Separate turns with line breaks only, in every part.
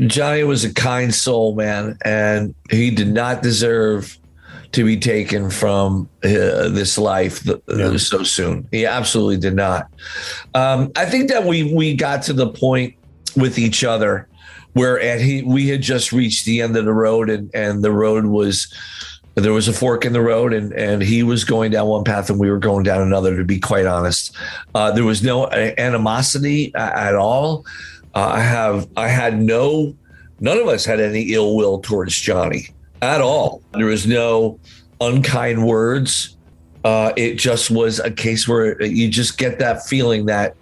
Johnny was a kind soul, man, and he did not deserve to be taken from uh, this life uh, yeah. so soon. He absolutely did not. Um, I think that we we got to the point with each other where at he we had just reached the end of the road and and the road was there was a fork in the road and and he was going down one path and we were going down another to be quite honest uh, there was no animosity at all uh, i have i had no none of us had any ill will towards johnny at all. There was no unkind words. Uh, it just was a case where you just get that feeling that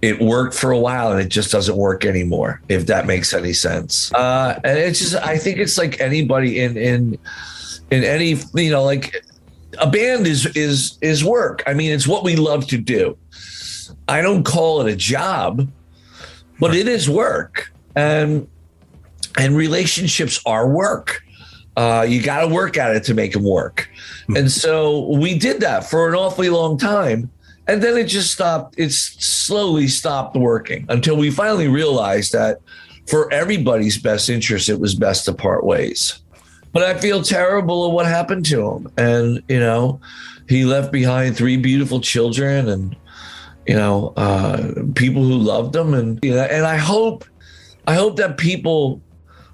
it worked for a while and it just doesn't work anymore if that makes any sense. Uh, and it's just i think it's like anybody in in in any you know like a band is is is work. I mean it's what we love to do. I don't call it a job but it is work and and relationships are work. Uh, you got to work at it to make them work. And so we did that for an awfully long time and then it just stopped it slowly stopped working until we finally realized that for everybody's best interest it was best to part ways. But i feel terrible of what happened to him and you know he left behind three beautiful children and you know uh, people who loved him and you know and i hope i hope that people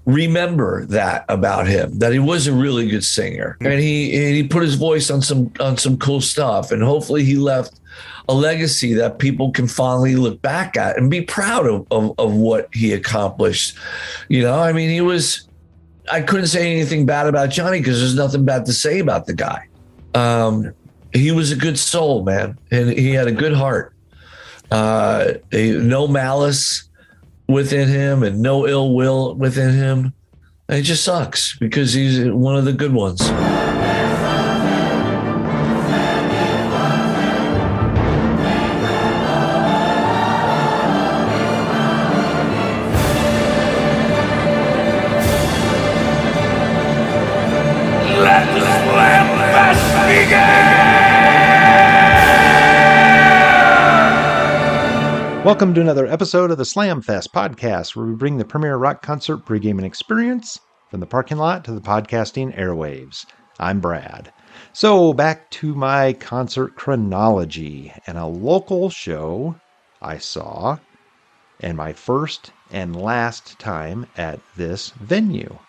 remember that about him that he was a really good singer and he and he put his voice on some on some cool stuff and hopefully he left a legacy that people can fondly look back at and be proud of, of, of what he accomplished. You know, I mean, he was, I couldn't say anything bad about Johnny because there's nothing bad to say about the guy. Um, he was a good soul, man, and he had a good heart. Uh, no malice within him and no ill will within him. It just sucks because he's one of the good ones.
Welcome to another episode of the Slamfest podcast, where we bring the premier rock concert pre-gaming experience from the parking lot to the podcasting airwaves. I'm Brad. So, back to my concert chronology and a local show I saw, and my first and last time at this venue.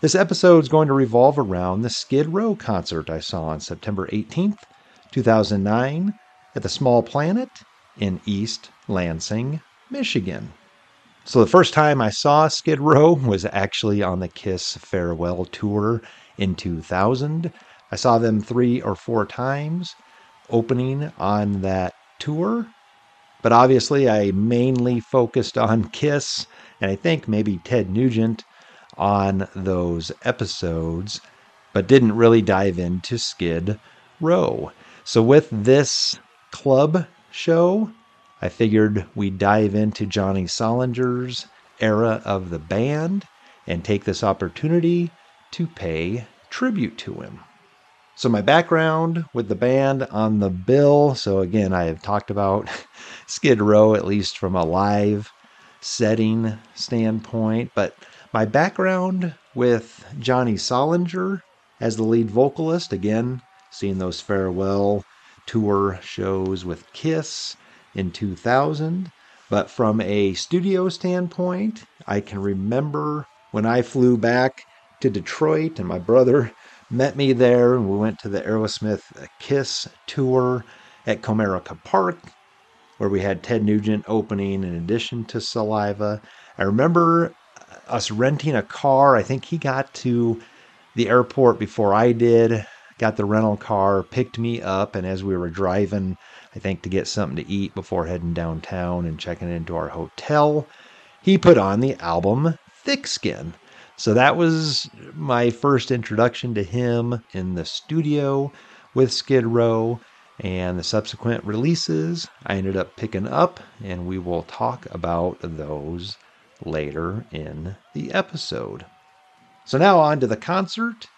This episode is going to revolve around the Skid Row concert I saw on September 18th, 2009, at the Small Planet in East Lansing, Michigan. So the first time I saw Skid Row was actually on the Kiss farewell tour in 2000. I saw them three or four times opening on that tour. But obviously, I mainly focused on Kiss and I think maybe Ted Nugent on those episodes, but didn't really dive into Skid Row. So, with this club show, I figured we'd dive into Johnny Solinger's era of the band and take this opportunity to pay tribute to him. So, my background with the band on the bill. So, again, I have talked about Skid Row, at least from a live setting standpoint. But my background with Johnny Solinger as the lead vocalist, again, seeing those farewell tour shows with Kiss in 2000. But from a studio standpoint, I can remember when I flew back to Detroit and my brother met me there and we went to the Aerosmith Kiss tour at Comerica Park where we had Ted Nugent opening in addition to Saliva. I remember uh, us renting a car. I think he got to the airport before I did, got the rental car, picked me up, and as we were driving, I think to get something to eat before heading downtown and checking into our hotel, he put on the album Thick Skin. So that was my first introduction to him in the studio with Skid Row and the subsequent releases I ended up picking up, and we will talk about those later in the episode. So now on to the concert.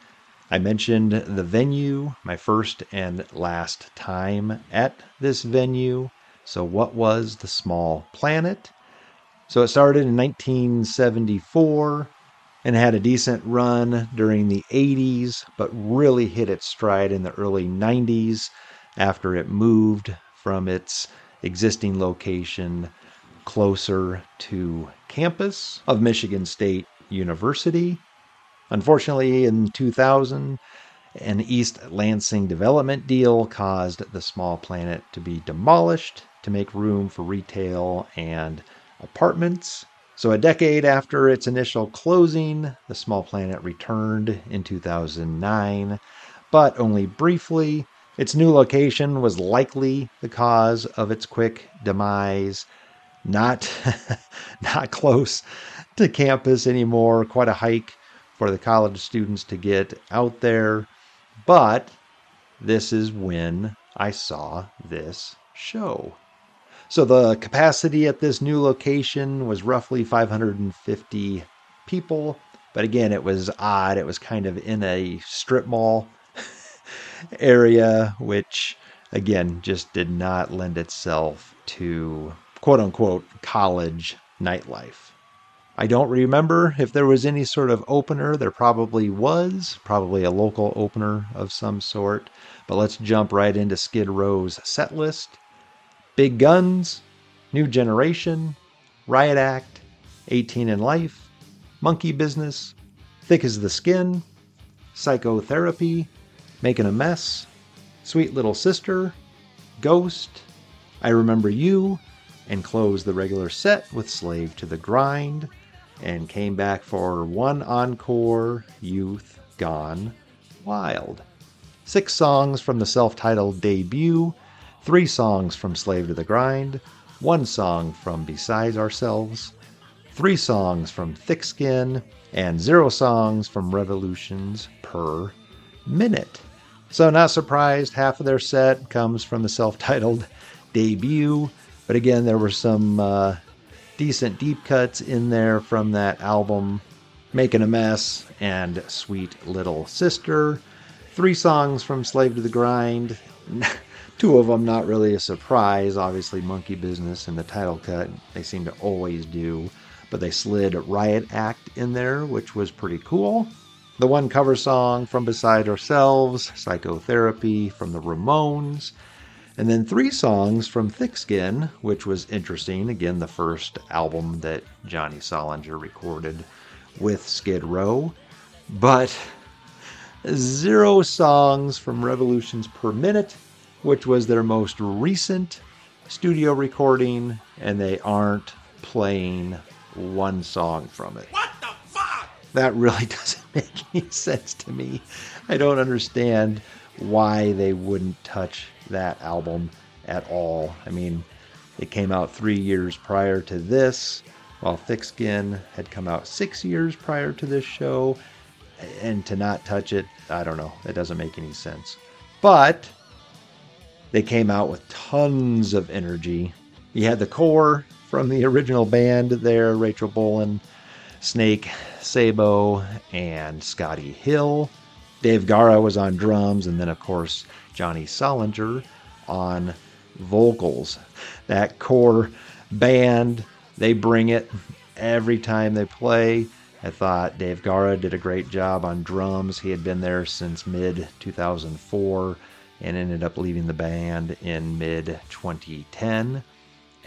I mentioned the venue, my first and last time at this venue. So, what was the small planet? So it started in 1974 and had a decent run during the 80s, but really hit its stride in the early 90s after it moved from its existing location closer to campus of Michigan State University. Unfortunately, in 2000, an East Lansing development deal caused the small planet to be demolished to make room for retail and apartments. So, a decade after its initial closing, the small planet returned in 2009, but only briefly. Its new location was likely the cause of its quick demise. Not, not close to campus anymore. Quite a hike for the college students to get out there. But this is when I saw this show. So the capacity at this new location was roughly 550 people. But again, it was odd. It was kind of in a strip mall area, which again just did not lend itself to quote unquote college nightlife. I don't remember if there was any sort of opener. There probably was, probably a local opener of some sort. But let's jump right into Skid Row's set list. Big Guns, New Generation, Riot Act, 18 in Life, Monkey Business, Thick as the Skin, Psychotherapy, Making a Mess, Sweet Little Sister, Ghost, I Remember You, and close the regular set with Slave to the Grind, and came back for one encore, Youth Gone Wild. Six songs from the self titled debut, three songs from Slave to the Grind, one song from Besides Ourselves, three songs from Thick Skin, and zero songs from Revolutions per minute. So, not surprised, half of their set comes from the self titled debut. But again, there were some uh, decent deep cuts in there from that album Making a Mess and Sweet Little Sister. Three songs from Slave to the Grind. Two of them not really a surprise. Obviously, Monkey Business and the title cut, they seem to always do. But they slid Riot Act in there, which was pretty cool. The one cover song from Beside Ourselves, Psychotherapy from the Ramones, and then three songs from Thick Skin, which was interesting. Again, the first album that Johnny Solinger recorded with Skid Row. But zero songs from Revolutions Per Minute, which was their most recent studio recording, and they aren't playing one song from it.
What the fuck?
That really doesn't make any sense to me. I don't understand why they wouldn't touch that album at all. I mean, it came out three years prior to this, while Thick Skin had come out six years prior to this show. And to not touch it, I don't know. It doesn't make any sense. But they came out with tons of energy. You had the core from the original band there Rachel Bolan, Snake Sabo, and Scotty Hill. Dave Gara was on drums, and then, of course, Johnny Solinger on vocals. That core band, they bring it every time they play. I thought Dave Gara did a great job on drums. He had been there since mid 2004 and ended up leaving the band in mid 2010.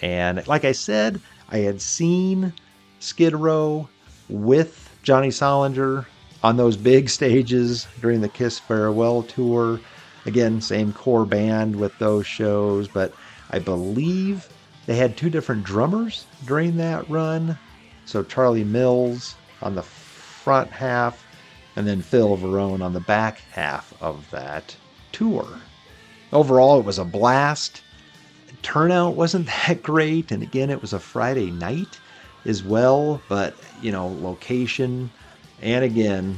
And like I said, I had seen Skid Row with Johnny Solinger on those big stages during the Kiss Farewell tour. Again, same core band with those shows, but I believe they had two different drummers during that run. So Charlie Mills on the front half, and then Phil Varone on the back half of that tour. Overall, it was a blast. Turnout wasn't that great, and again, it was a Friday night as well, but you know, location, and again,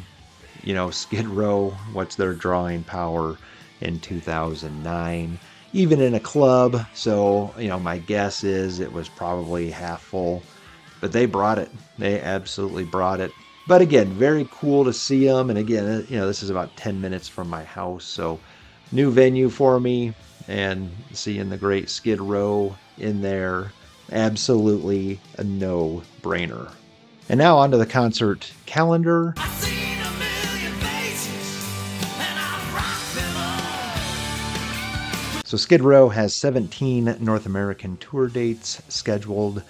you know, Skid Row, what's their drawing power in 2009? Even in a club, so you know, my guess is it was probably half full, but they brought it. They absolutely brought it. But again, very cool to see them. And again, uh, you know, this is about 10 minutes from my house, so new venue for me and seeing the great Skid Row in there Absolutely a no brainer. And now onto the concert calendar. So Skid Row has 17 North American tour dates scheduled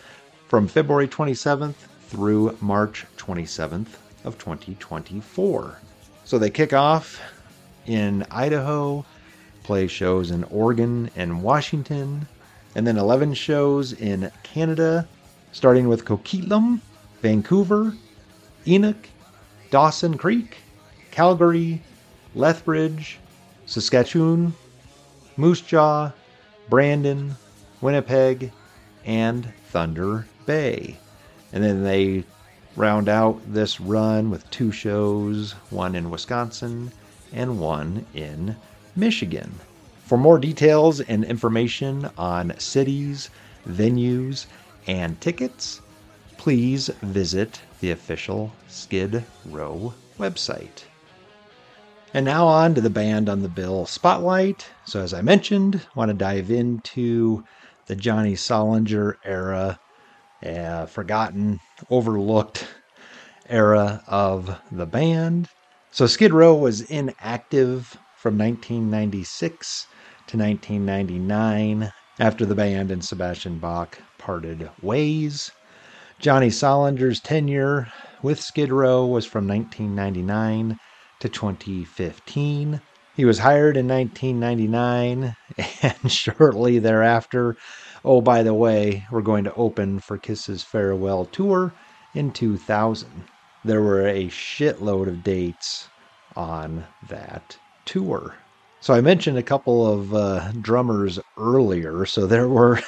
from February 27th through March 27th of 2024. So they kick off in Idaho, play shows in Oregon and Washington, and then 11 shows in Canada, starting with Coquitlam, Vancouver, Enoch, Dawson Creek, Calgary, Lethbridge, Saskatchewan, Moose Jaw, Brandon, Winnipeg, and Thunder Bay. And then they round out this run with two shows, one in Wisconsin and one in Michigan. For more details and information on cities, venues, and tickets, please visit the official Skid Row website. And now on to the band on the bill spotlight. So, as I mentioned, want to dive into the Johnny Solinger era, uh, forgotten, overlooked era of the band. So, Skid Row was inactive from 1996 to 1999 after the band and Sebastian Bach parted ways. Johnny Solinger's tenure with Skid Row was from 1999 to 2015. He was hired in 1999, and shortly thereafter, oh, by the way, we're going to open for Kiss's farewell tour in 2000. There were a shitload of dates on that tour. So I mentioned a couple of uh, drummers earlier, so there were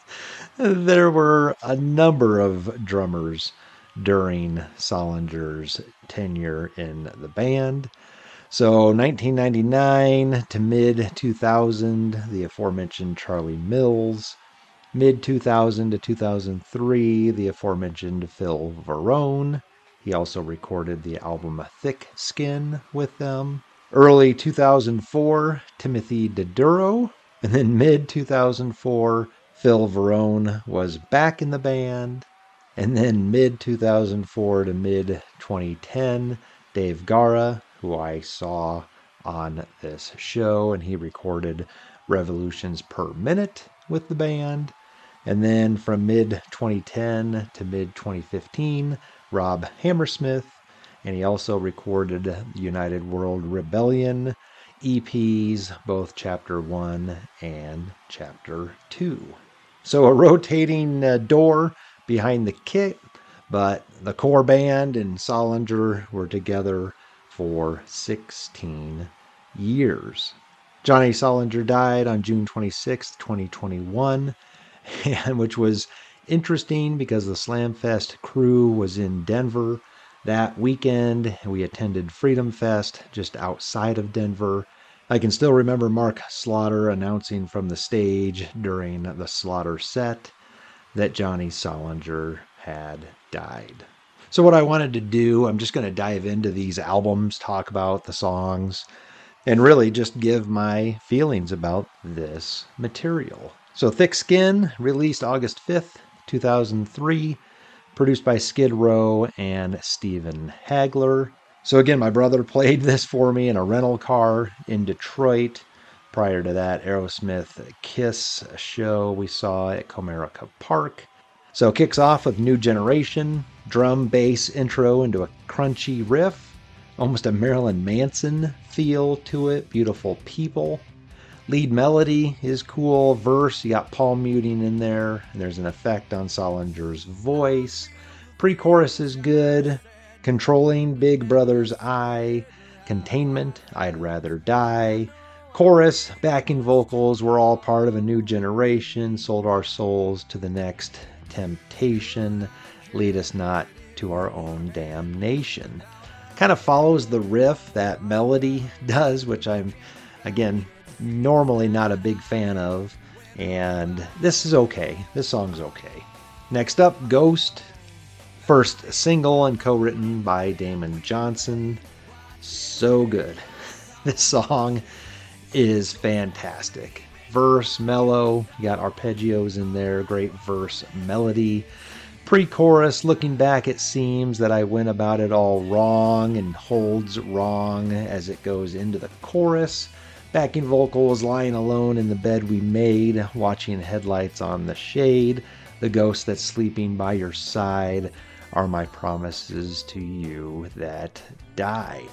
there were a number of drummers during Solinger's tenure in the band. So 1999 to mid 2000, the aforementioned Charlie Mills. Mid 2000 to 2003, the aforementioned Phil Varone. He also recorded the album Thick Skin with them. Early 2004, Timothy DiDuro. And then mid 2004, Phil Varone was back in the band. And then mid 2004 to mid 2010, Dave Gara, who I saw on this show, and he recorded Revolutions Per Minute with the band. And then from mid 2010 to mid 2015, Rob Hammersmith, and he also recorded United World Rebellion EPs, both Chapter 1 and Chapter 2. So a rotating uh, door behind the kit, but the core band and Solinger were together for 16 years. Johnny Solinger died on June 26, 2021, and which was interesting because the Slamfest crew was in Denver that weekend. We attended Freedom Fest just outside of Denver. I can still remember Mark Slaughter announcing from the stage during the Slaughter set that Johnny Solinger had died. So, what I wanted to do, I'm just going to dive into these albums, talk about the songs, and really just give my feelings about this material. So, Thick Skin, released August 5th, 2003, produced by Skid Row and Steven Hagler. So, again, my brother played this for me in a rental car in Detroit. Prior to that, Aerosmith Kiss, show we saw at Comerica Park. So it kicks off with New Generation, drum bass intro into a crunchy riff, almost a Marilyn Manson feel to it, beautiful people. Lead melody is cool, verse, you got palm muting in there, and there's an effect on Solinger's voice. Pre chorus is good, controlling Big Brother's eye, containment, I'd rather die. Chorus, backing vocals, we're all part of a new generation, sold our souls to the next temptation, lead us not to our own damnation. Kind of follows the riff that melody does, which I'm, again, normally not a big fan of. And this is okay. This song's okay. Next up, Ghost. First single and co written by Damon Johnson. So good. This song is fantastic. verse, mellow. You got arpeggios in there, great verse, melody. Pre chorus, looking back, it seems that I went about it all wrong and holds wrong as it goes into the chorus. Backing vocals, lying alone in the bed we made, watching headlights on the shade. The ghost that's sleeping by your side are my promises to you that died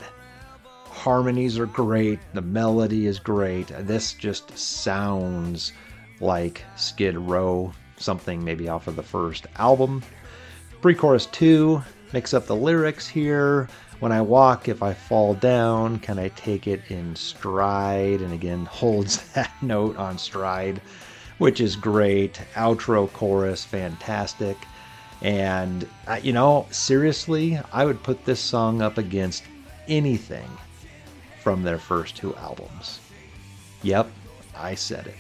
harmonies are great, the melody is great. This just sounds like Skid Row, something maybe off of the first album. Pre chorus 2, mix up the lyrics here. When I walk, if I fall down, can I take it in stride? And again, holds that note on stride, which is great. Outro chorus, fantastic. And, uh, you know, seriously, I would put this song up against anything from their first two albums. Yep, I said it.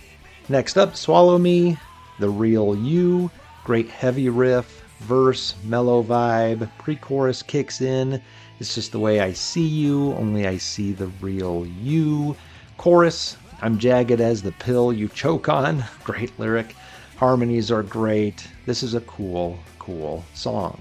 Next up, Swallow Me, The Real You, great heavy riff, verse, mellow vibe, pre chorus kicks in. It's just the way I see you, only I see the real you. Chorus, I'm jagged as the pill you choke on. Great lyric. Harmonies are great. This is a cool, cool song.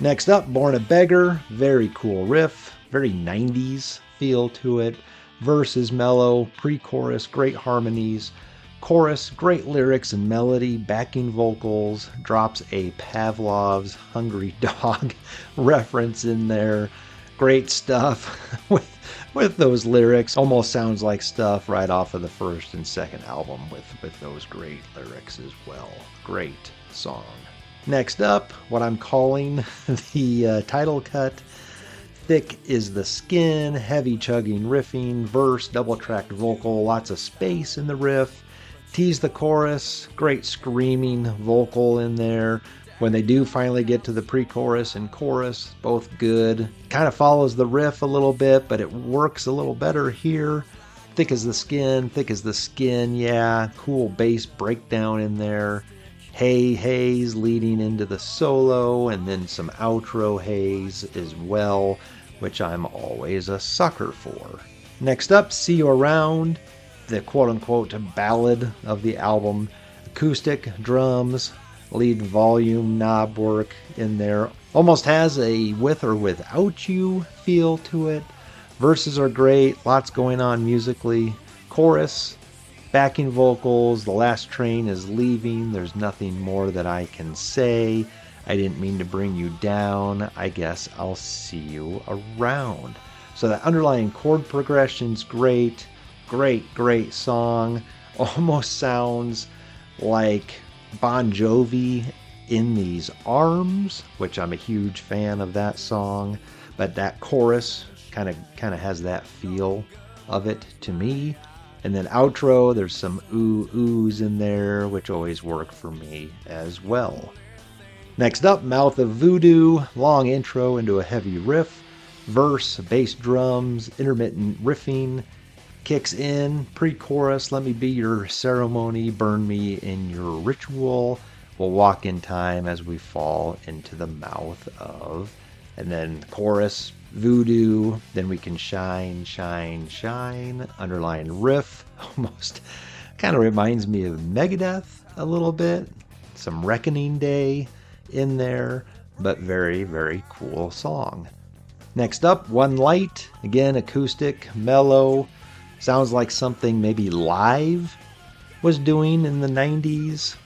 Next up, Born a Beggar. Very cool riff, very 90s feel to it. Verses mellow, pre chorus, great harmonies. Chorus, great lyrics and melody, backing vocals, drops a Pavlov's Hungry Dog reference in there. Great stuff with with those lyrics. Almost sounds like stuff right off of the first and second album with, with those great lyrics as well. Great song. Next up, what I'm calling the uh, title cut Thick is the skin, heavy chugging riffing, verse, double tracked vocal, lots of space in the riff. Tease the chorus, great screaming vocal in there. When they do finally get to the pre chorus and chorus, both good. Kind of follows the riff a little bit, but it works a little better here. Thick as the skin, thick as the skin, yeah. Cool bass breakdown in there. Hey Haze leading into the solo, and then some outro haze as well which I'm always a sucker for. Next up, See You Around, the quote unquote ballad of the album. Acoustic, drums, lead volume, knob work in there. Almost has a with or without you feel to it. Verses are great, lots going on musically. Chorus, backing vocals, the last train is leaving, there's nothing more that I can say. I didn't mean to bring you down. I guess I'll see you around. So that underlying chord progression's great. Great, great song. Almost sounds like Bon Jovi in these arms, which I'm a huge fan of that song. But that chorus kind of kind of has that feel of it to me. And then outro, there's some ooh oohs in there, which always work for me as well. Next up, Mouth of Voodoo, long intro into a heavy riff, verse, bass drums, intermittent riffing, kicks in, pre chorus, let me be your ceremony, burn me in your ritual. We'll walk in time as we fall into the mouth of. And then chorus, voodoo, then we can shine, shine, shine. Underlying riff, almost kind of reminds me of Megadeth a little bit. Some Reckoning Day in there, but very, very cool song. Next up, One Light, again acoustic, mellow, sounds like something maybe live was doing in the 90s.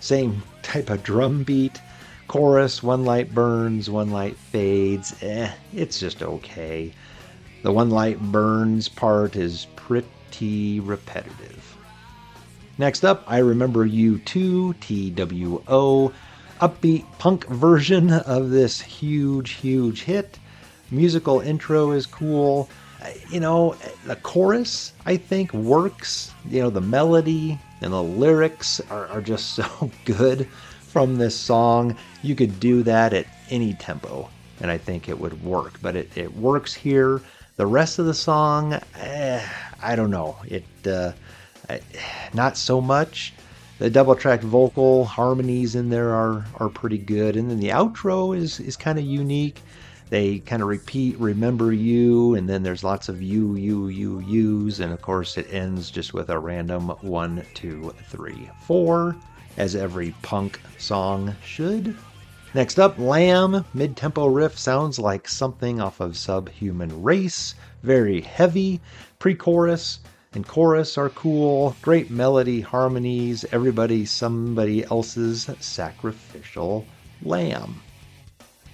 Same type of drum beat. Chorus, One Light Burns, One Light Fades. Eh, it's just okay. The One Light Burns part is pretty repetitive. Next up, I Remember You Too, TWO upbeat punk version of this huge, huge hit. Musical intro is cool. You know, the chorus, I think, works. You know, the melody and the lyrics are, are just so good from this song. You could do that at any tempo, and I think it would work. But it, it works here. The rest of the song, eh, I don't know. It uh, not so much. The double track vocal harmonies in there are are pretty good, and then the outro is is kind of unique. they kind of repeat remember you and then there's lots of you you you yous and of course it ends just with a random one two three four as every punk song should. Next up lamb mid-tempo riff sounds like something off of subhuman race. Very heavy pre-chorus and chorus are cool great melody harmonies everybody somebody else's sacrificial lamb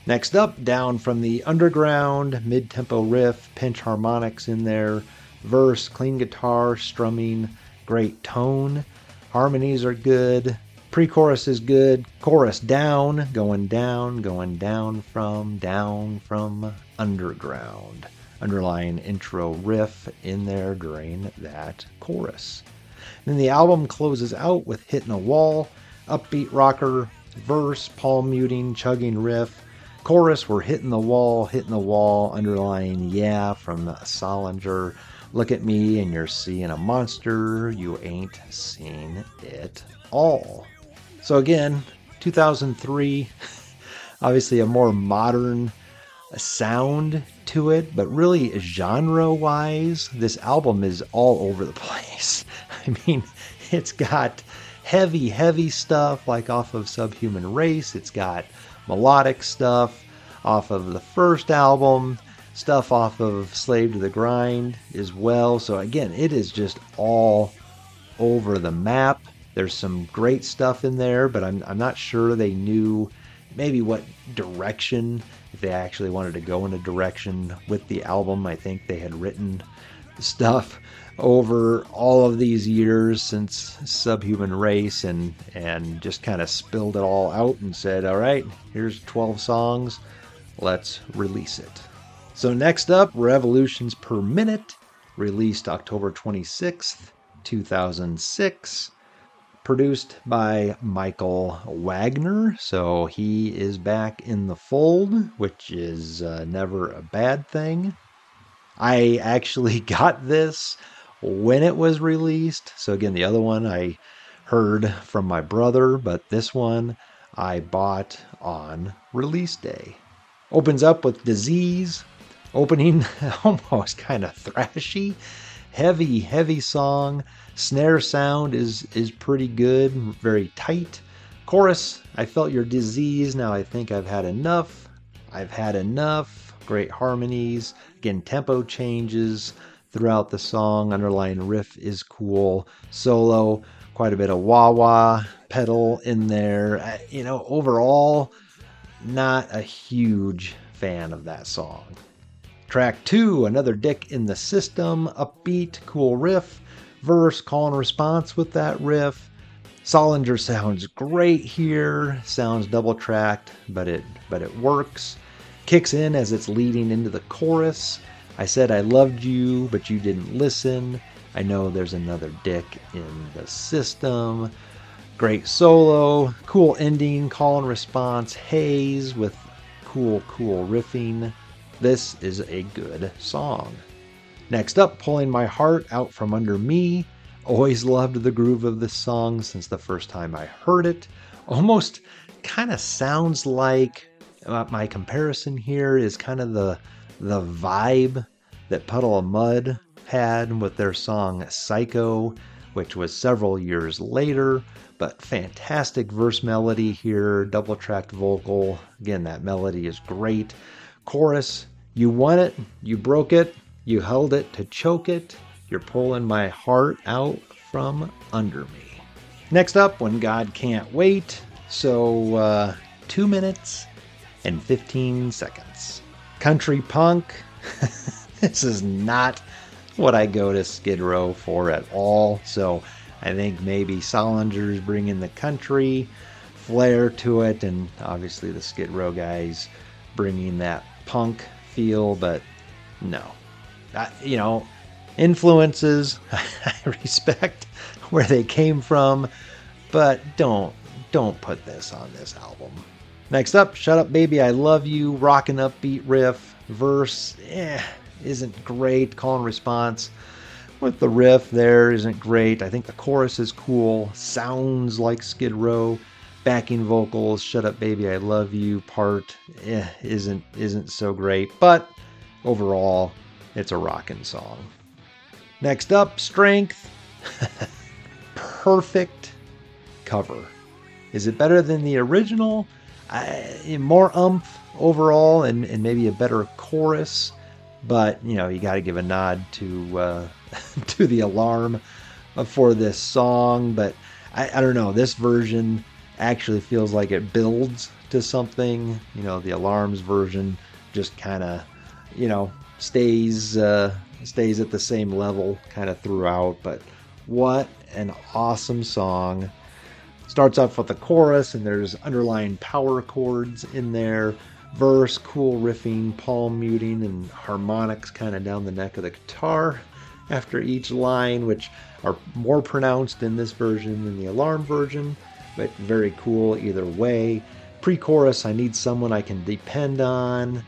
Next up, down from the underground, mid tempo riff, pinch harmonics in there, verse, clean guitar, strumming, great tone. Harmonies are good. Pre chorus is good. Chorus down, going down, going down from, down from underground. Underlying intro riff in there during that chorus. And then the album closes out with Hitting a Wall, upbeat rocker, verse, palm muting, chugging riff, Chorus, we're hitting the wall, hitting the wall, underlying yeah from Solinger. Look at me and you're seeing a monster. You ain't seen it all. So again, 2003, obviously a more modern sound to it, but really genre wise, this album is all over the place. I mean, it's got heavy, heavy stuff like off of Subhuman Race. It's got melodic stuff off of the first album, stuff off of Slave to the Grind as well. So, again, it is just all over the map. There's some great stuff in there, but I'm, I'm not sure they knew maybe what direction, if they actually wanted to go in a direction with the album. I think they had written stuff over all of these years since Subhuman Race and and just kind of spilled it all out and said, "All right, here's 12 songs. Let's release it." So next up, Revolutions Per Minute, released October 26th, 2006, produced by Michael Wagner. So he is back in the fold, which is uh, never a bad thing. I actually got this when it was released. So, again, the other one I heard from my brother, but this one I bought on release day. Opens up with Disease, opening almost kind of thrashy, heavy, heavy song. Snare sound is is pretty good, very tight. Chorus, I felt your disease, now I think I've had enough. I've had enough. Great harmonies. Again, tempo changes throughout the song. Underlying riff is cool. Solo, quite a bit of wah wah pedal in there. You know, overall, not a huge fan of that song. Track two, another dick in the system, upbeat, cool riff, verse, call and response with that riff. Solinger sounds great here, sounds double tracked, but it but it works. Kicks in as it's leading into the chorus. I said I loved you, but you didn't listen. I know there's another dick in the system. Great solo, cool ending, call and response, haze with cool, cool riffing. This is a good song. Next up, Pulling My Heart Out From Under Me. Always loved the groove of this song since the first time I heard it. Almost kind of sounds like uh, my comparison here is kind of the the vibe that Puddle of Mudd had with their song Psycho, which was several years later, but fantastic verse melody here, double tracked vocal. Again, that melody is great. Chorus, you won it, you broke it, you held it to choke it, you're pulling my heart out from under me. Next up, When God Can't Wait. So, uh, two minutes and 15 seconds. Country punk. this is not what I go to Skid Row for at all. So I think maybe Solinger's bringing the country flair to it, and obviously the Skid Row guys bringing that punk feel, but no. You know, influences, I respect where they came from, but don't don't put this on this album. Next up, Shut Up Baby, I Love You, rockin' upbeat riff, verse, eh, isn't great. Call and response with the riff there isn't great. I think the chorus is cool, sounds like Skid Row, backing vocals, "Shut Up Baby, I Love You" part eh, isn't isn't so great, but overall, it's a rocking song. Next up, Strength. Perfect cover. Is it better than the original? I, more umph overall, and, and maybe a better chorus. But you know, you got to give a nod to uh, to the alarm for this song. But I, I don't know. This version actually feels like it builds to something. You know, the alarms version just kind of, you know, stays uh, stays at the same level kind of throughout. But what an awesome song! Starts off with the chorus, and there's underlying power chords in there. Verse, cool riffing, palm muting, and harmonics kind of down the neck of the guitar after each line, which are more pronounced in this version than the alarm version, but very cool either way. Pre chorus, I need someone I can depend on.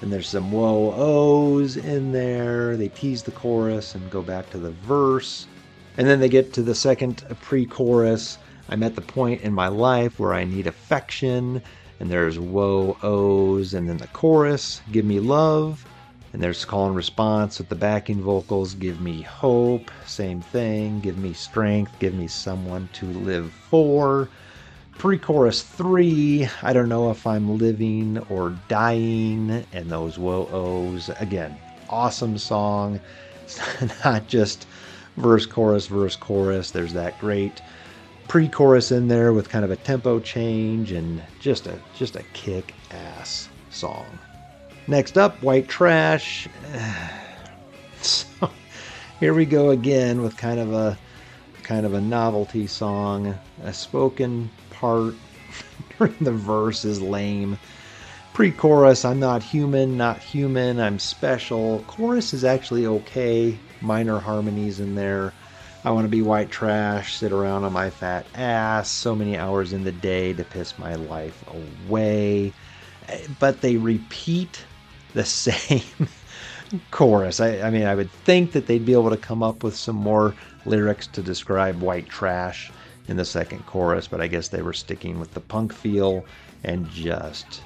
And there's some whoa ohs in there. They tease the chorus and go back to the verse. And then they get to the second pre chorus. I'm at the point in my life where I need affection. And there's whoa ohs. And then the chorus, give me love. And there's call and response with the backing vocals give me hope, same thing, give me strength, give me someone to live for. Pre chorus three, I don't know if I'm living or dying, and those whoa ohs. Again, awesome song. It's not just verse, chorus, verse, chorus. There's that great pre chorus in there with kind of a tempo change and just a just a kick ass song. Next up, White Trash. so here we go again with kind of a kind of a novelty song. A spoken part during the verse is lame. Pre-chorus, I'm not human, not human, I'm special. Chorus is actually okay. Minor harmonies in there. I want to be white trash, sit around on my fat ass, so many hours in the day to piss my life away. Eh, but they repeat the same chorus. I, I, mean, I would think that they'd be able to come up with some more lyrics to describe white trash in the second chorus, but I guess they were sticking with the punk feel and just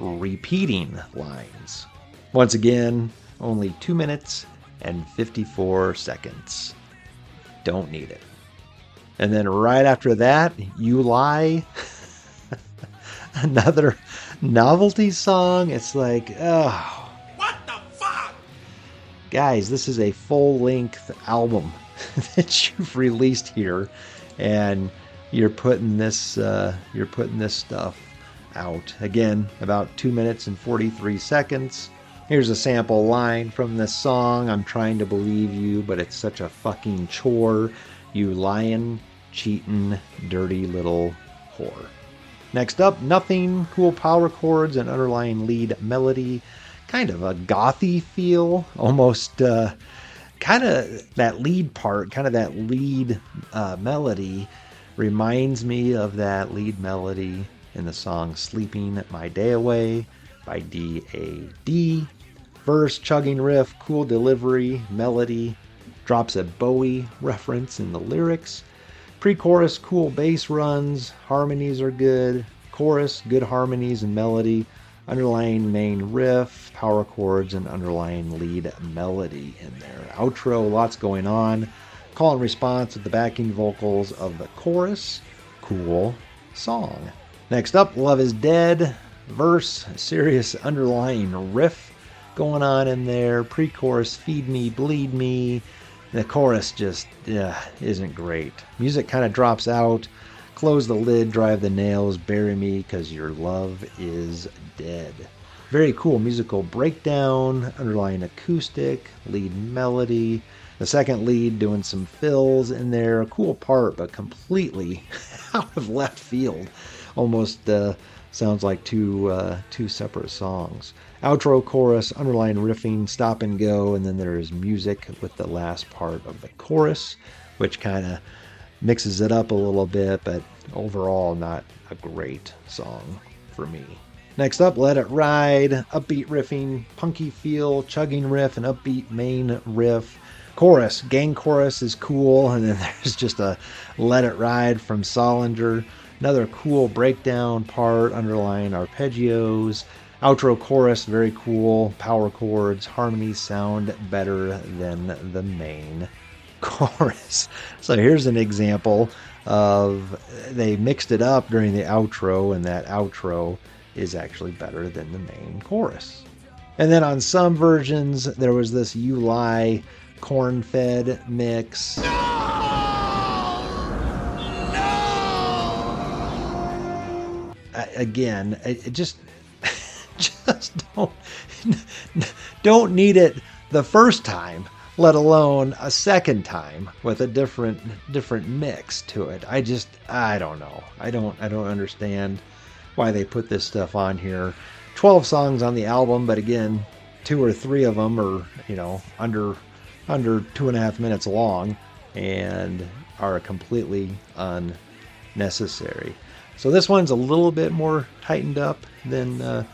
repeating lines. Once again, only 2 minutes and 54 seconds. Don't need it. And then right after that, You Lie. Another novelty song. It's like, oh.
What the fuck?
Guys, this is a full length album that you've released here, and you're putting this uh, you're putting this stuff out again about two minutes and 43 seconds. Here's a sample line from this song. I'm trying to believe you, but it's such a fucking chore. You lying, cheating, dirty little whore. Next up, Nothing, cool power chords and underlying lead melody. Kind of a gothy feel, almost uh, kind of that lead part, kind of that lead uh, melody reminds me of that lead melody in the song Sleeping My Day Away by DAD. Verse, chugging riff, cool delivery, melody, drops a Bowie reference in the lyrics. Pre chorus, cool bass runs, harmonies are good, chorus, good harmonies and melody, underlying main riff, power chords, and underlying lead melody in there. Outro, lots going on. Call and response with the backing vocals of the chorus. Cool song. Next up, Love is Dead. Verse, serious underlying riff going on in there. Pre chorus, Feed Me, Bleed Me. The chorus just yeah, isn't great. Music kind of drops out. Close the lid, drive the nails, bury me because your love is dead. Very cool musical breakdown, underlying acoustic, lead melody. The second lead doing some fills in there. A cool part, but completely out of left field. Almost uh, sounds like two uh, two separate songs. Outro chorus, underlying riffing, stop and go, and then there is music with the last part of the chorus, which kind of mixes it up a little bit, but overall not a great song for me. Next up, Let It Ride, upbeat riffing, punky feel, chugging riff, and upbeat main riff. Chorus, gang chorus is cool, and then there's just a Let It Ride from Solinger Another cool breakdown part, underlying arpeggios. Outro chorus, very cool. Power chords, harmonies sound better than the main chorus. So here's an example of they mixed it up during the outro, and that outro is actually better than the main chorus. And then on some versions, there was this You Lie corn fed mix. Again, it just just don't don't need it the first time let alone a second time with a different different mix to it. I just I don't know. I don't I don't understand why they put this stuff on here. 12 songs on the album, but again, two or three of them are, you know, under under two and a half minutes long and are completely unnecessary. So this one's a little bit more tightened up than uh,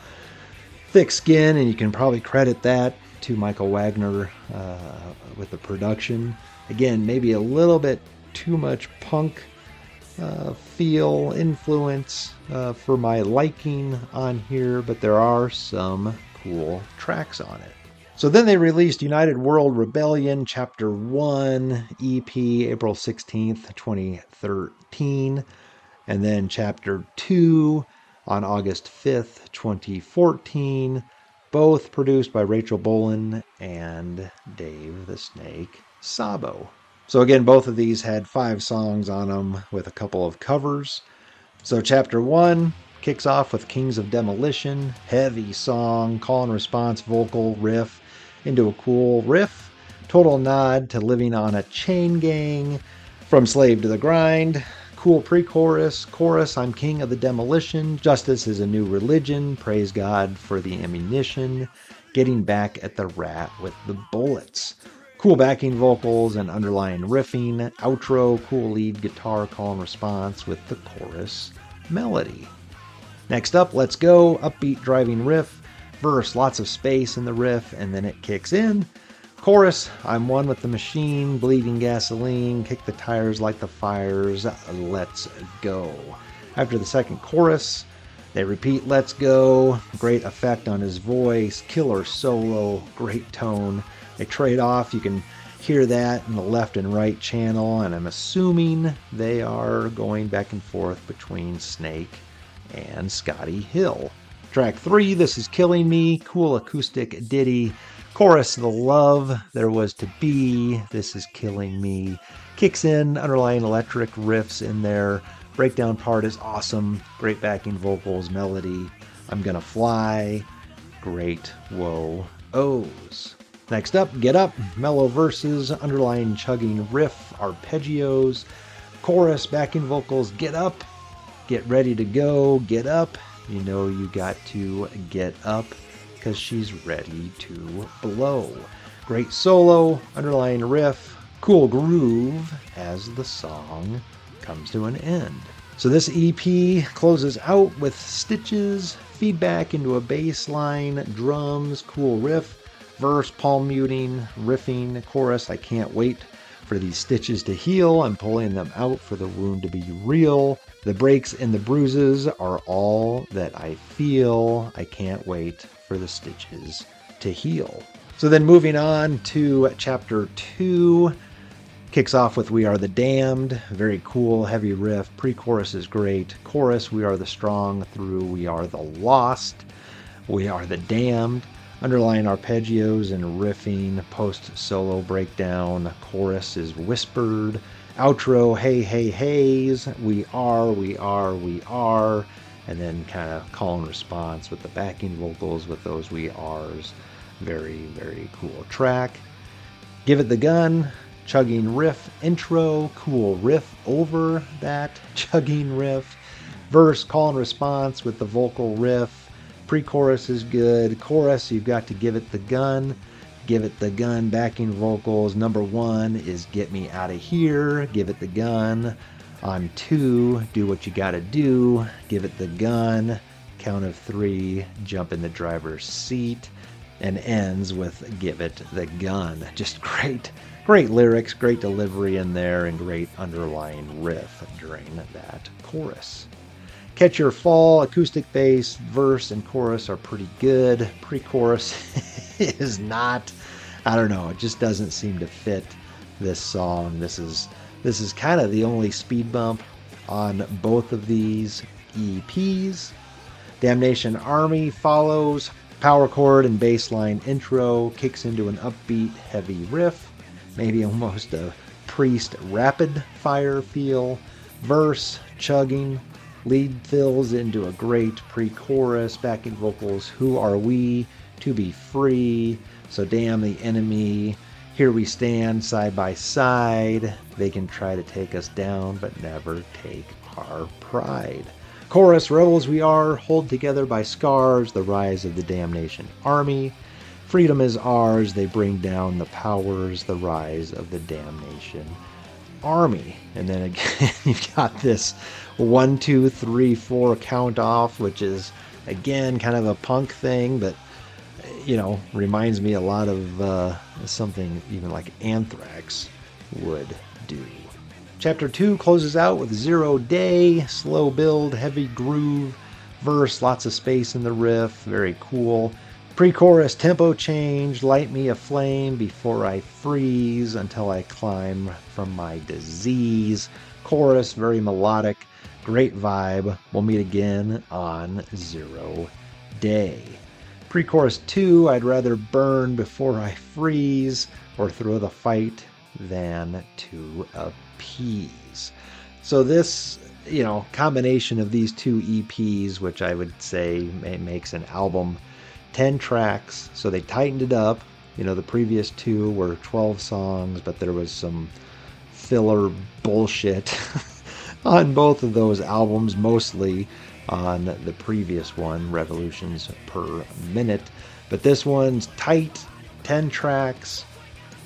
Thick Skin, and you can probably credit that to Michael Wagner uh, with the production. Again, maybe a little bit too much punk uh, feel, influence uh, for my liking on here, but there are some cool tracks on it. So then they released United World Rebellion Chapter 1 EP April 16th, 2013, and then Chapter 2 on August 5th, 2014 both produced by Rachel Bolan and Dave the Snake Sabo. So, again, both of these had five songs on them with a couple of covers. So, chapter one kicks off with Kings of Demolition, heavy song, call and response vocal riff into a cool riff. Total nod to living on a chain gang from slave to the grind cool pre chorus. Chorus, I'm king of the demolition. Justice is a new religion. Praise God for the ammunition. Getting back at the rat with the bullets. Cool backing vocals and underlying riffing. Outro, cool lead guitar call and response with the chorus melody. Next up, let's go. Upbeat driving riff. Verse, lots of space in the riff, and then it kicks in. Chorus, I'm one with the machine, bleeding gasoline, kick the tires like the fires, let's go. After the second chorus, they repeat let's go, great effect on his voice, killer solo, great tone. They trade off, you can hear that in the left and right channel, and I'm assuming they are going back and forth between Snake and Scotty Hill. Track three, This Is Killing Me, cool acoustic ditty Chorus, the love there was to be, this is killing me. Kicks in, underlying electric riffs in there. Breakdown part is awesome. Great backing vocals, melody. I'm gonna fly. Great whoa O's. Next up, Get Up, mellow verses, underlying chugging riff, arpeggios, chorus, backing vocals, Get Up, get ready to go, get up. You know you got to get up because she's ready to blow. Great solo, underlying riff, cool groove as the song comes to an end. So this EP closes out with stitches, feedback into a bass line, drums, cool riff, verse, palm muting, riffing, chorus. I can't wait for these stitches to heal. I'm pulling them out for the wound to be real. The breaks and the bruises are all that I feel. I can't wait for the stitches to heal. So then moving on to chapter 2 kicks off with We Are the Damned, very cool heavy riff. Pre-chorus is great. Chorus We Are the Strong through We Are the Lost. We Are the Damned. Underlying arpeggios and riffing, post solo breakdown, chorus is whispered, outro, hey, hey, heys, we are, we are, we are and then kind of call and response with the backing vocals with those we are's. Very, very cool track. Give It the Gun, chugging riff intro, cool riff over that chugging riff. Verse, call and response with the vocal riff. Pre chorus is good. Chorus, you've got to give it the gun. Give it the gun, backing vocals. Number one is Get Me Out of Here. Give it the gun. On two, do what you gotta do, give it the gun, count of three, jump in the driver's seat, and ends with give it the gun. Just great, great lyrics, great delivery in there, and great underlying riff during that chorus. Catch Your Fall, acoustic bass, verse, and chorus are pretty good. Pre chorus is not, I don't know, it just doesn't seem to fit this song. This is this is kind of the only speed bump on both of these EPs. Damnation Army follows, power chord and bass line intro kicks into an upbeat, heavy riff, maybe almost a priest rapid fire feel. Verse, chugging, lead fills into a great pre chorus, backing vocals. Who are we to be free? So damn the enemy. Here we stand side by side. They can try to take us down, but never take our pride. Chorus, rebels we are, hold together by scars, the rise of the damnation army. Freedom is ours, they bring down the powers, the rise of the damnation army. And then again, you've got this one, two, three, four count off, which is again kind of a punk thing, but you know, reminds me a lot of uh, something even like Anthrax would do. Chapter 2 closes out with Zero Day, slow build, heavy groove, verse, lots of space in the riff, very cool. Pre chorus tempo change, light me a flame before I freeze until I climb from my disease. Chorus, very melodic, great vibe. We'll meet again on Zero Day. Pre chorus 2, I'd rather burn before I freeze or throw the fight than to appease. So, this, you know, combination of these two EPs, which I would say makes an album, 10 tracks. So, they tightened it up. You know, the previous two were 12 songs, but there was some filler bullshit on both of those albums, mostly on the previous one, Revolutions Per Minute. But this one's tight, 10 tracks,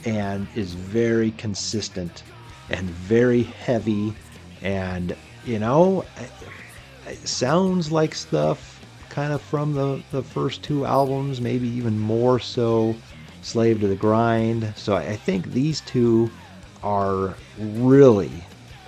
and is very consistent and very heavy. And, you know, it sounds like stuff kind of from the, the first two albums, maybe even more so Slave to the Grind. So I think these two are really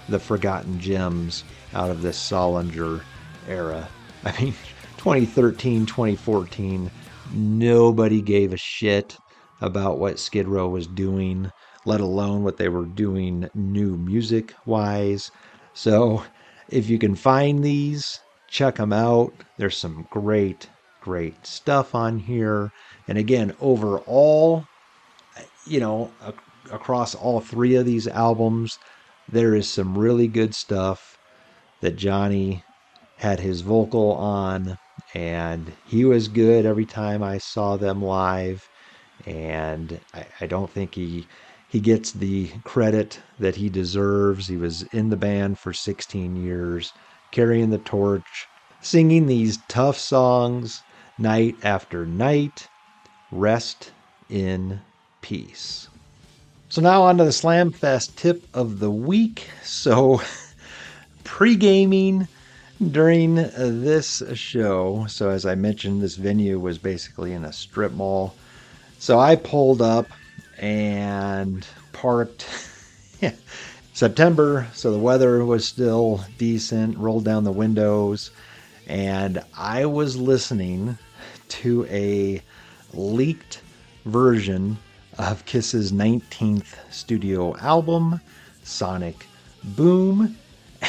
the forgotten gems out of this Solinger era. I mean, 2013, 2014, nobody gave a shit about what Skid Row was doing, let alone what they were doing new music wise. So if you can find these, check them out. There's some great, great stuff on here. And again, overall, you know, across all three of these albums, there is some really good stuff that Johnny had his vocal on, and he was good every time I saw them live and I, I don't think he he gets the credit that he deserves. He was in the band for 16 years, carrying the torch, singing these tough songs night after night. Rest in peace. So now on to the Slamfest tip of the week. So pre-gaming during this show. So as I mentioned, this venue was basically in a strip mall. So I pulled up and parked September, so the weather was still decent, rolled down the windows, and I was listening to a leaked version of Kiss's 19th studio album, Sonic Boom.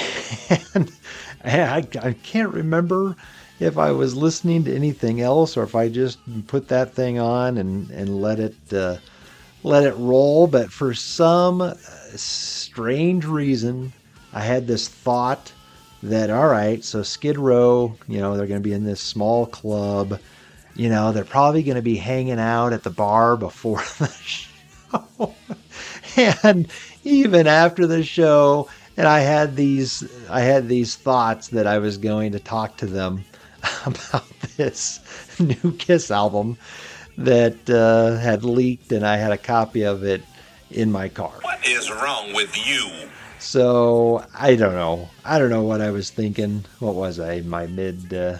And I, I can't remember if I was listening to anything else or if I just put that thing on and, and let it uh, let it roll. But for some uh, strange reason, I had this thought that all right, so Skid Row, you know, they're going to be in this small club. You know, they're probably going to be hanging out at the bar before the show. and even after the show, and I had these I had these thoughts that I was going to talk to them about this new Kiss album that uh, had leaked, and I had a copy of it in my car.
What is wrong with you?
So I don't know. I don't know what I was thinking. What was I? My mid uh,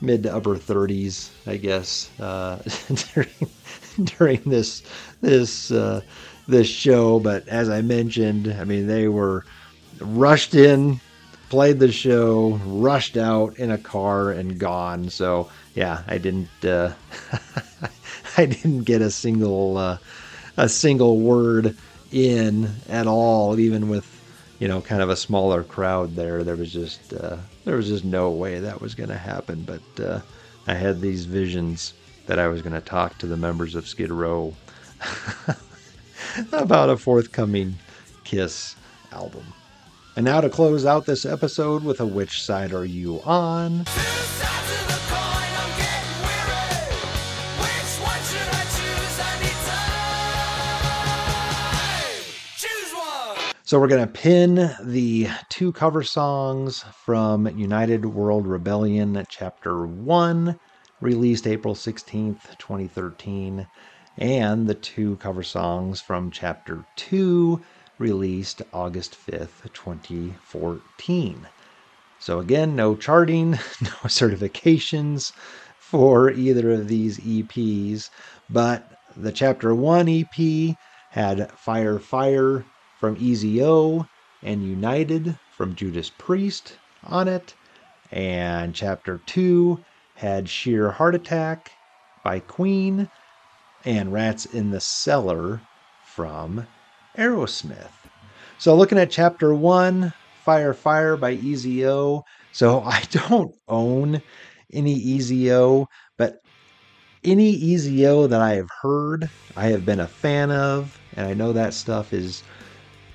mid to upper thirties, I guess, uh, during during this this uh, this show. But as I mentioned, I mean they were rushed in played the show, rushed out in a car, and gone. So yeah, I didn't. Uh, I didn't get a single uh, a single word in at all, even with you know kind of a smaller crowd there. There was just uh, there was just no way that was going to happen. But uh, I had these visions that I was going to talk to the members of Skid Row about a forthcoming Kiss album. And now to close out this episode with a Which Side Are You On? So we're going to pin the two cover songs from United World Rebellion, Chapter 1, released April 16th, 2013, and the two cover songs from Chapter 2, released August 5th, 2014. So again, no charting, no certifications for either of these EPs, but the Chapter 1 EP had Fire Fire from EZO and United from Judas Priest on it. And chapter 2 had Sheer Heart Attack by Queen and Rats in the Cellar from Aerosmith. So looking at chapter 1, Fire Fire by EZO. So I don't own any EZO, but any EZO that I have heard, I have been a fan of, and I know that stuff is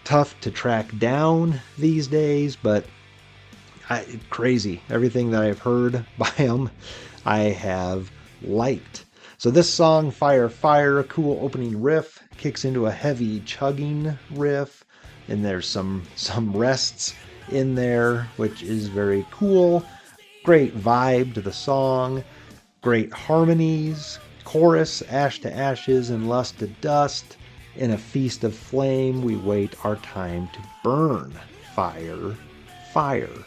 tough to track down these days, but I, crazy. Everything that I've heard by them, I have liked. So this song, Fire Fire, a cool opening riff, kicks into a heavy chugging riff, and there's some some rests in there, which is very cool. Great vibe to the song, great harmonies, chorus, Ash to Ashes and Lust to Dust in a feast of flame, we wait our time to burn. Fire, fire.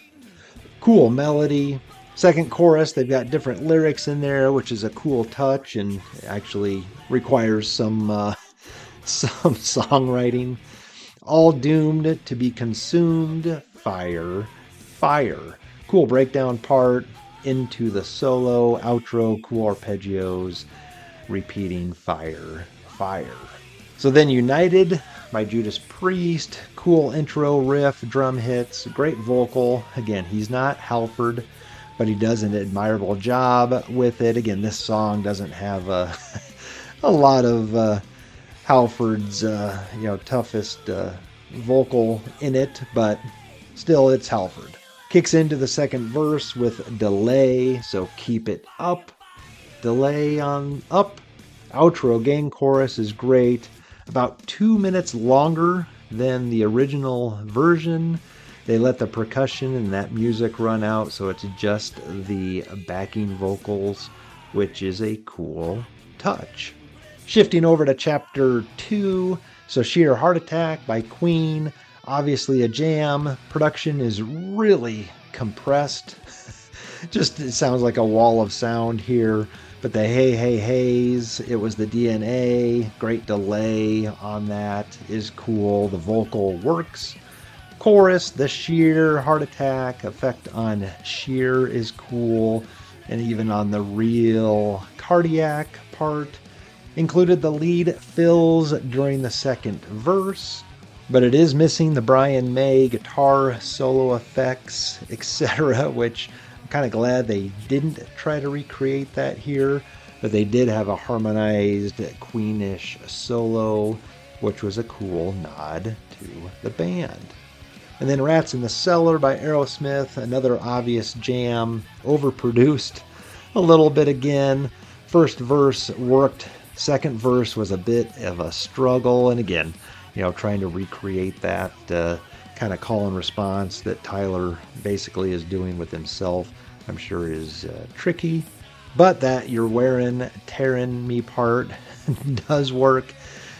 Cool melody. Second chorus, they've got different lyrics in there, which is a cool touch and actually requires some uh, some songwriting. All doomed to be consumed. Fire, fire. Cool breakdown part into the solo, outro, cool arpeggios, repeating fire, fire. So then United by Judas Priest, cool intro riff, drum hits, great vocal. Again, he's not Halford, but he does an admirable job with it. Again, this song doesn't have a, a lot of uh, Halford's uh, you know toughest uh, vocal in it, but still it's Halford. Kicks into the second verse with delay, so keep it up. Delay on up. Outro gang chorus is great about two minutes longer than the original version. They let the percussion and that music run out, so it's just the backing vocals, which is a cool touch. Shifting over to chapter two, so Sheer Heart Attack by Queen, obviously a jam. Production is really compressed. just it sounds like a wall of sound here. But the Hey Hey Heys, it was the DNA. Great delay on that is cool. The vocal works. Chorus, the sheer heart attack effect on sheer is cool. And even on the real cardiac part. Included the lead fills during the second verse but it is missing the Brian May guitar solo effects, etc., which I'm kind of glad they didn't try to recreate that here, but they did have a harmonized Queenish solo, which was a cool nod to the band. And then Rats in the Cellar by Aerosmith, another obvious jam, overproduced a little bit again. First verse worked, second verse was a bit of a struggle, and again, you know, trying to recreate that. Uh, kind of call and response that Tyler basically is doing with himself, I'm sure is uh, tricky. But that you're wearing, tearing me part does work.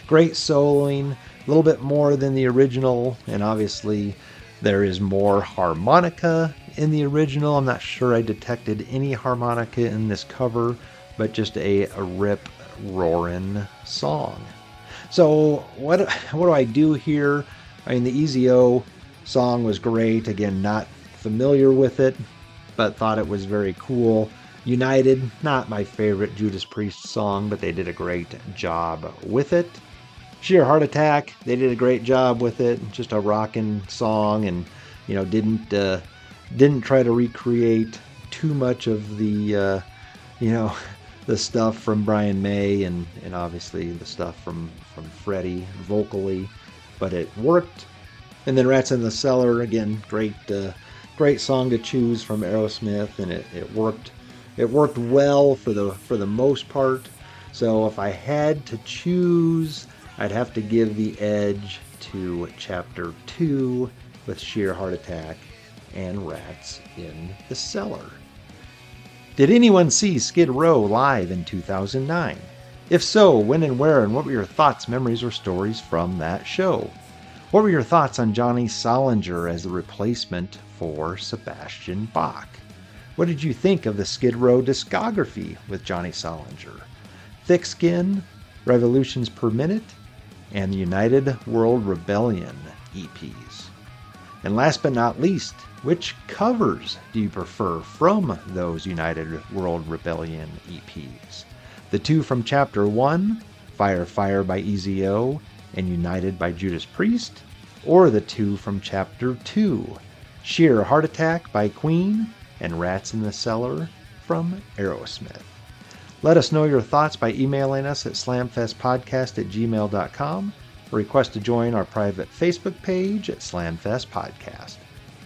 Great soloing, a little bit more than the original, and obviously there is more harmonica in the original. I'm not sure I detected any harmonica in this cover, but just a, a rip roaring song. So what what do I do here? I mean, the EZO song was great. Again, not familiar with it, but thought it was very cool. United, not my favorite Judas Priest song, but they did a great job with it. Sheer Heart Attack, they did a great job with it. Just a rocking song, and you know didn't uh, didn't try to recreate too much of the uh, you know the stuff from Brian May and and obviously the stuff from from Freddie vocally, but it worked. And then Rats in the Cellar again, great uh, great song to choose from Aerosmith, and it, it worked it worked well for the for the most part. So if I had to choose, I'd have to give the edge to chapter two with Sheer Heart Attack and Rats in the Cellar. Did anyone see Skid Row live in 2009? If so, when and where, and what were your thoughts, memories, or stories from that show? What were your thoughts on Johnny Solinger as the replacement for Sebastian Bach? What did you think of the Skid Row discography with Johnny Solinger? Thick Skin, Revolutions Per Minute, and the United World Rebellion EPs. And last but not least, which covers do you prefer from those United World Rebellion EPs? The two from Chapter 1, Fire Fire by EZO and United by Judas Priest, or the two from Chapter 2, Sheer Heart Attack by Queen and Rats in the Cellar from Aerosmith. Let us know your thoughts by emailing us at slamfestpodcast at gmail.com or request to join our private Facebook page at Slamfest Podcast.